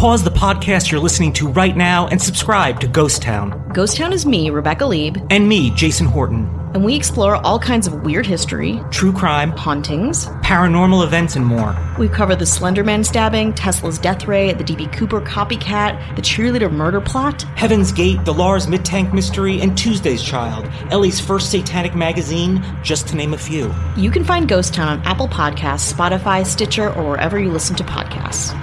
Pause the podcast you're listening to right now and subscribe to Ghost Town. Ghost Town is me, Rebecca Leib, And me, Jason Horton. and we explore all kinds of weird history, True crime, hauntings. paranormal events, and more. We cover the Slenderman stabbing, Tesla's death ray, the DB Cooper copycat, the cheerleader murder plot. Heaven's Gate, the Lars Mittank Mystery, and Tuesday's Child, LA's first satanic magazine, just to name a few. You can find Ghost Town on Apple Podcasts, Spotify, Stitcher, or wherever you listen to podcasts.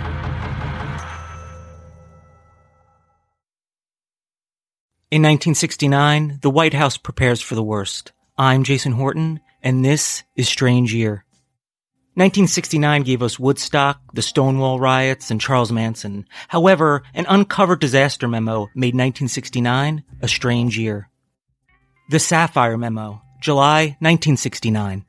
In 1969, the White House prepares for the worst. I'm Jason Horton, and this is Strange Year. 1969 gave us Woodstock, the Stonewall riots, and Charles Manson. However, an uncovered disaster memo made 1969 a strange year. The Safire Memo, July 1969.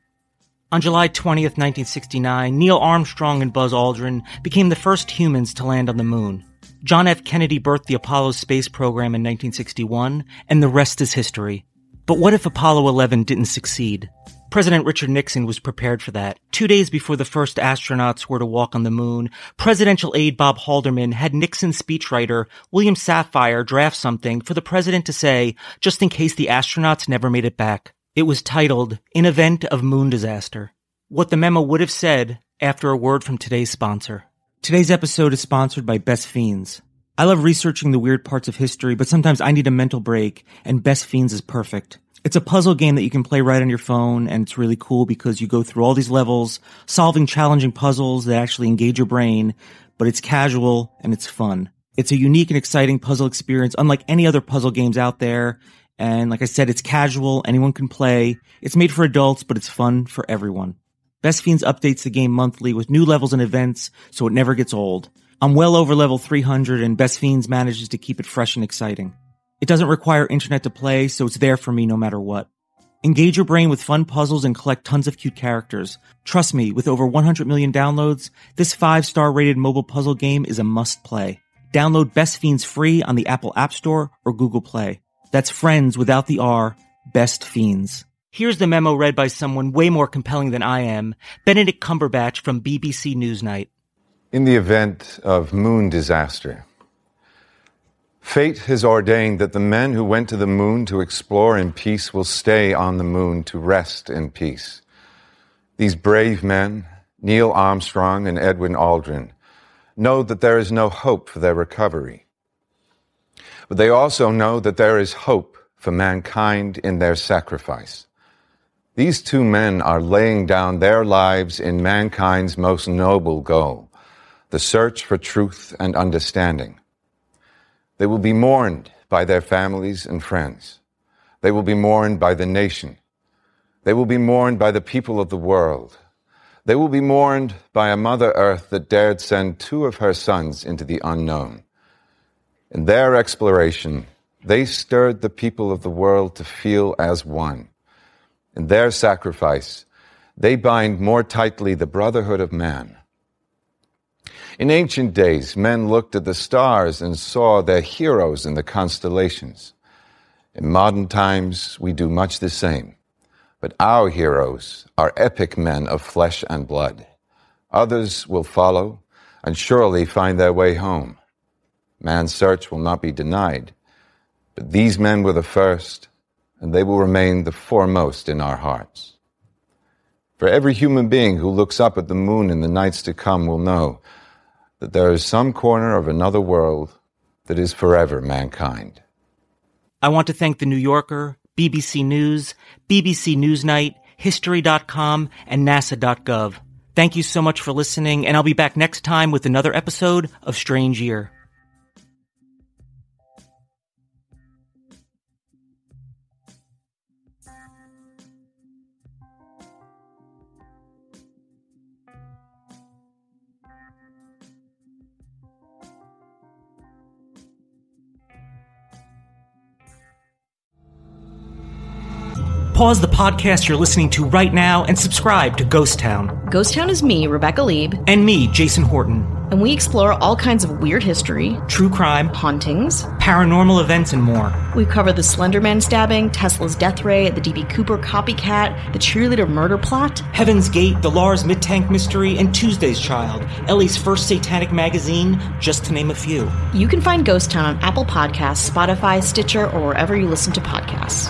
On July 20th, 1969, Neil Armstrong and Buzz Aldrin became the first humans to land on the moon. John F. Kennedy birthed the Apollo space program in 1961, and the rest is history. But what if Apollo 11 didn't succeed? President Richard Nixon was prepared for that. Two days before the first astronauts were to walk on the moon, presidential aide Bob Haldeman had Nixon's speechwriter William Safire draft something for the president to say, just in case the astronauts never made it back. It was titled, In Event of Moon Disaster. What the memo would have said after a word from today's sponsor. Today's episode is sponsored by Best Fiends. I love researching the weird parts of history, but sometimes I need a mental break, and Best Fiends is perfect. It's a puzzle game that you can play right on your phone, and it's really cool because you go through all these levels, solving challenging puzzles that actually engage your brain, but it's casual and it's fun. It's a unique and exciting puzzle experience, unlike any other puzzle games out there. And like I said, it's casual, anyone can play. It's made for adults, but it's fun for everyone. Best Fiends updates the game monthly with new levels and events, so it never gets old. I'm well over level 300 and Best Fiends manages to keep it fresh and exciting. It doesn't require internet to play, so it's there for me no matter what. Engage your brain with fun puzzles and collect tons of cute characters. Trust me, with over 100 million downloads, this 5-star rated mobile puzzle game is a must play. Download Best Fiends free on the Apple App Store or Google Play. That's friends without the R, Best Fiends. Here's the memo read by someone way more compelling than I am, Benedict Cumberbatch from BBC Newsnight. In the event of moon disaster, fate has ordained that the men who went to the moon to explore in peace will stay on the moon to rest in peace. These brave men, Neil Armstrong and Edwin Aldrin, know that there is no hope for their recovery. But they also know that there is hope for mankind in their sacrifice. These two men are laying down their lives in mankind's most noble goal, the search for truth and understanding. They will be mourned by their families and friends. They will be mourned by the nation. They will be mourned by the people of the world. They will be mourned by a Mother Earth that dared send two of her sons into the unknown. In their exploration, they stirred the people of the world to feel as one. In their sacrifice, they bind more tightly the brotherhood of man. In ancient days, men looked at the stars and saw their heroes in the constellations. In modern times, we do much the same. But our heroes are epic men of flesh and blood. Others will follow and surely find their way home. Man's search will not be denied, but these men were the first, and they will remain the foremost in our hearts. For every human being who looks up at the moon in the nights to come will know that there is some corner of another world that is forever mankind. I want to thank The New Yorker, BBC News, BBC Newsnight, History.com, and NASA.gov. Thank you so much for listening, and I'll be back next time with another episode of Strange Year. Pause the podcast you're listening to right now and subscribe to Ghost Town. Ghost Town is me, Rebecca Leib, And me, Jason Horton. and we explore all kinds of weird history, True crime, hauntings. paranormal events, and more. We cover the Slenderman stabbing, Tesla's death ray, the DB Cooper copycat, the cheerleader murder plot. Heaven's Gate, the Lars Mittank mystery, and Tuesday's Child, LA's first satanic magazine, just to name a few. You can find Ghost Town on Apple Podcasts, Spotify, Stitcher, or wherever you listen to podcasts.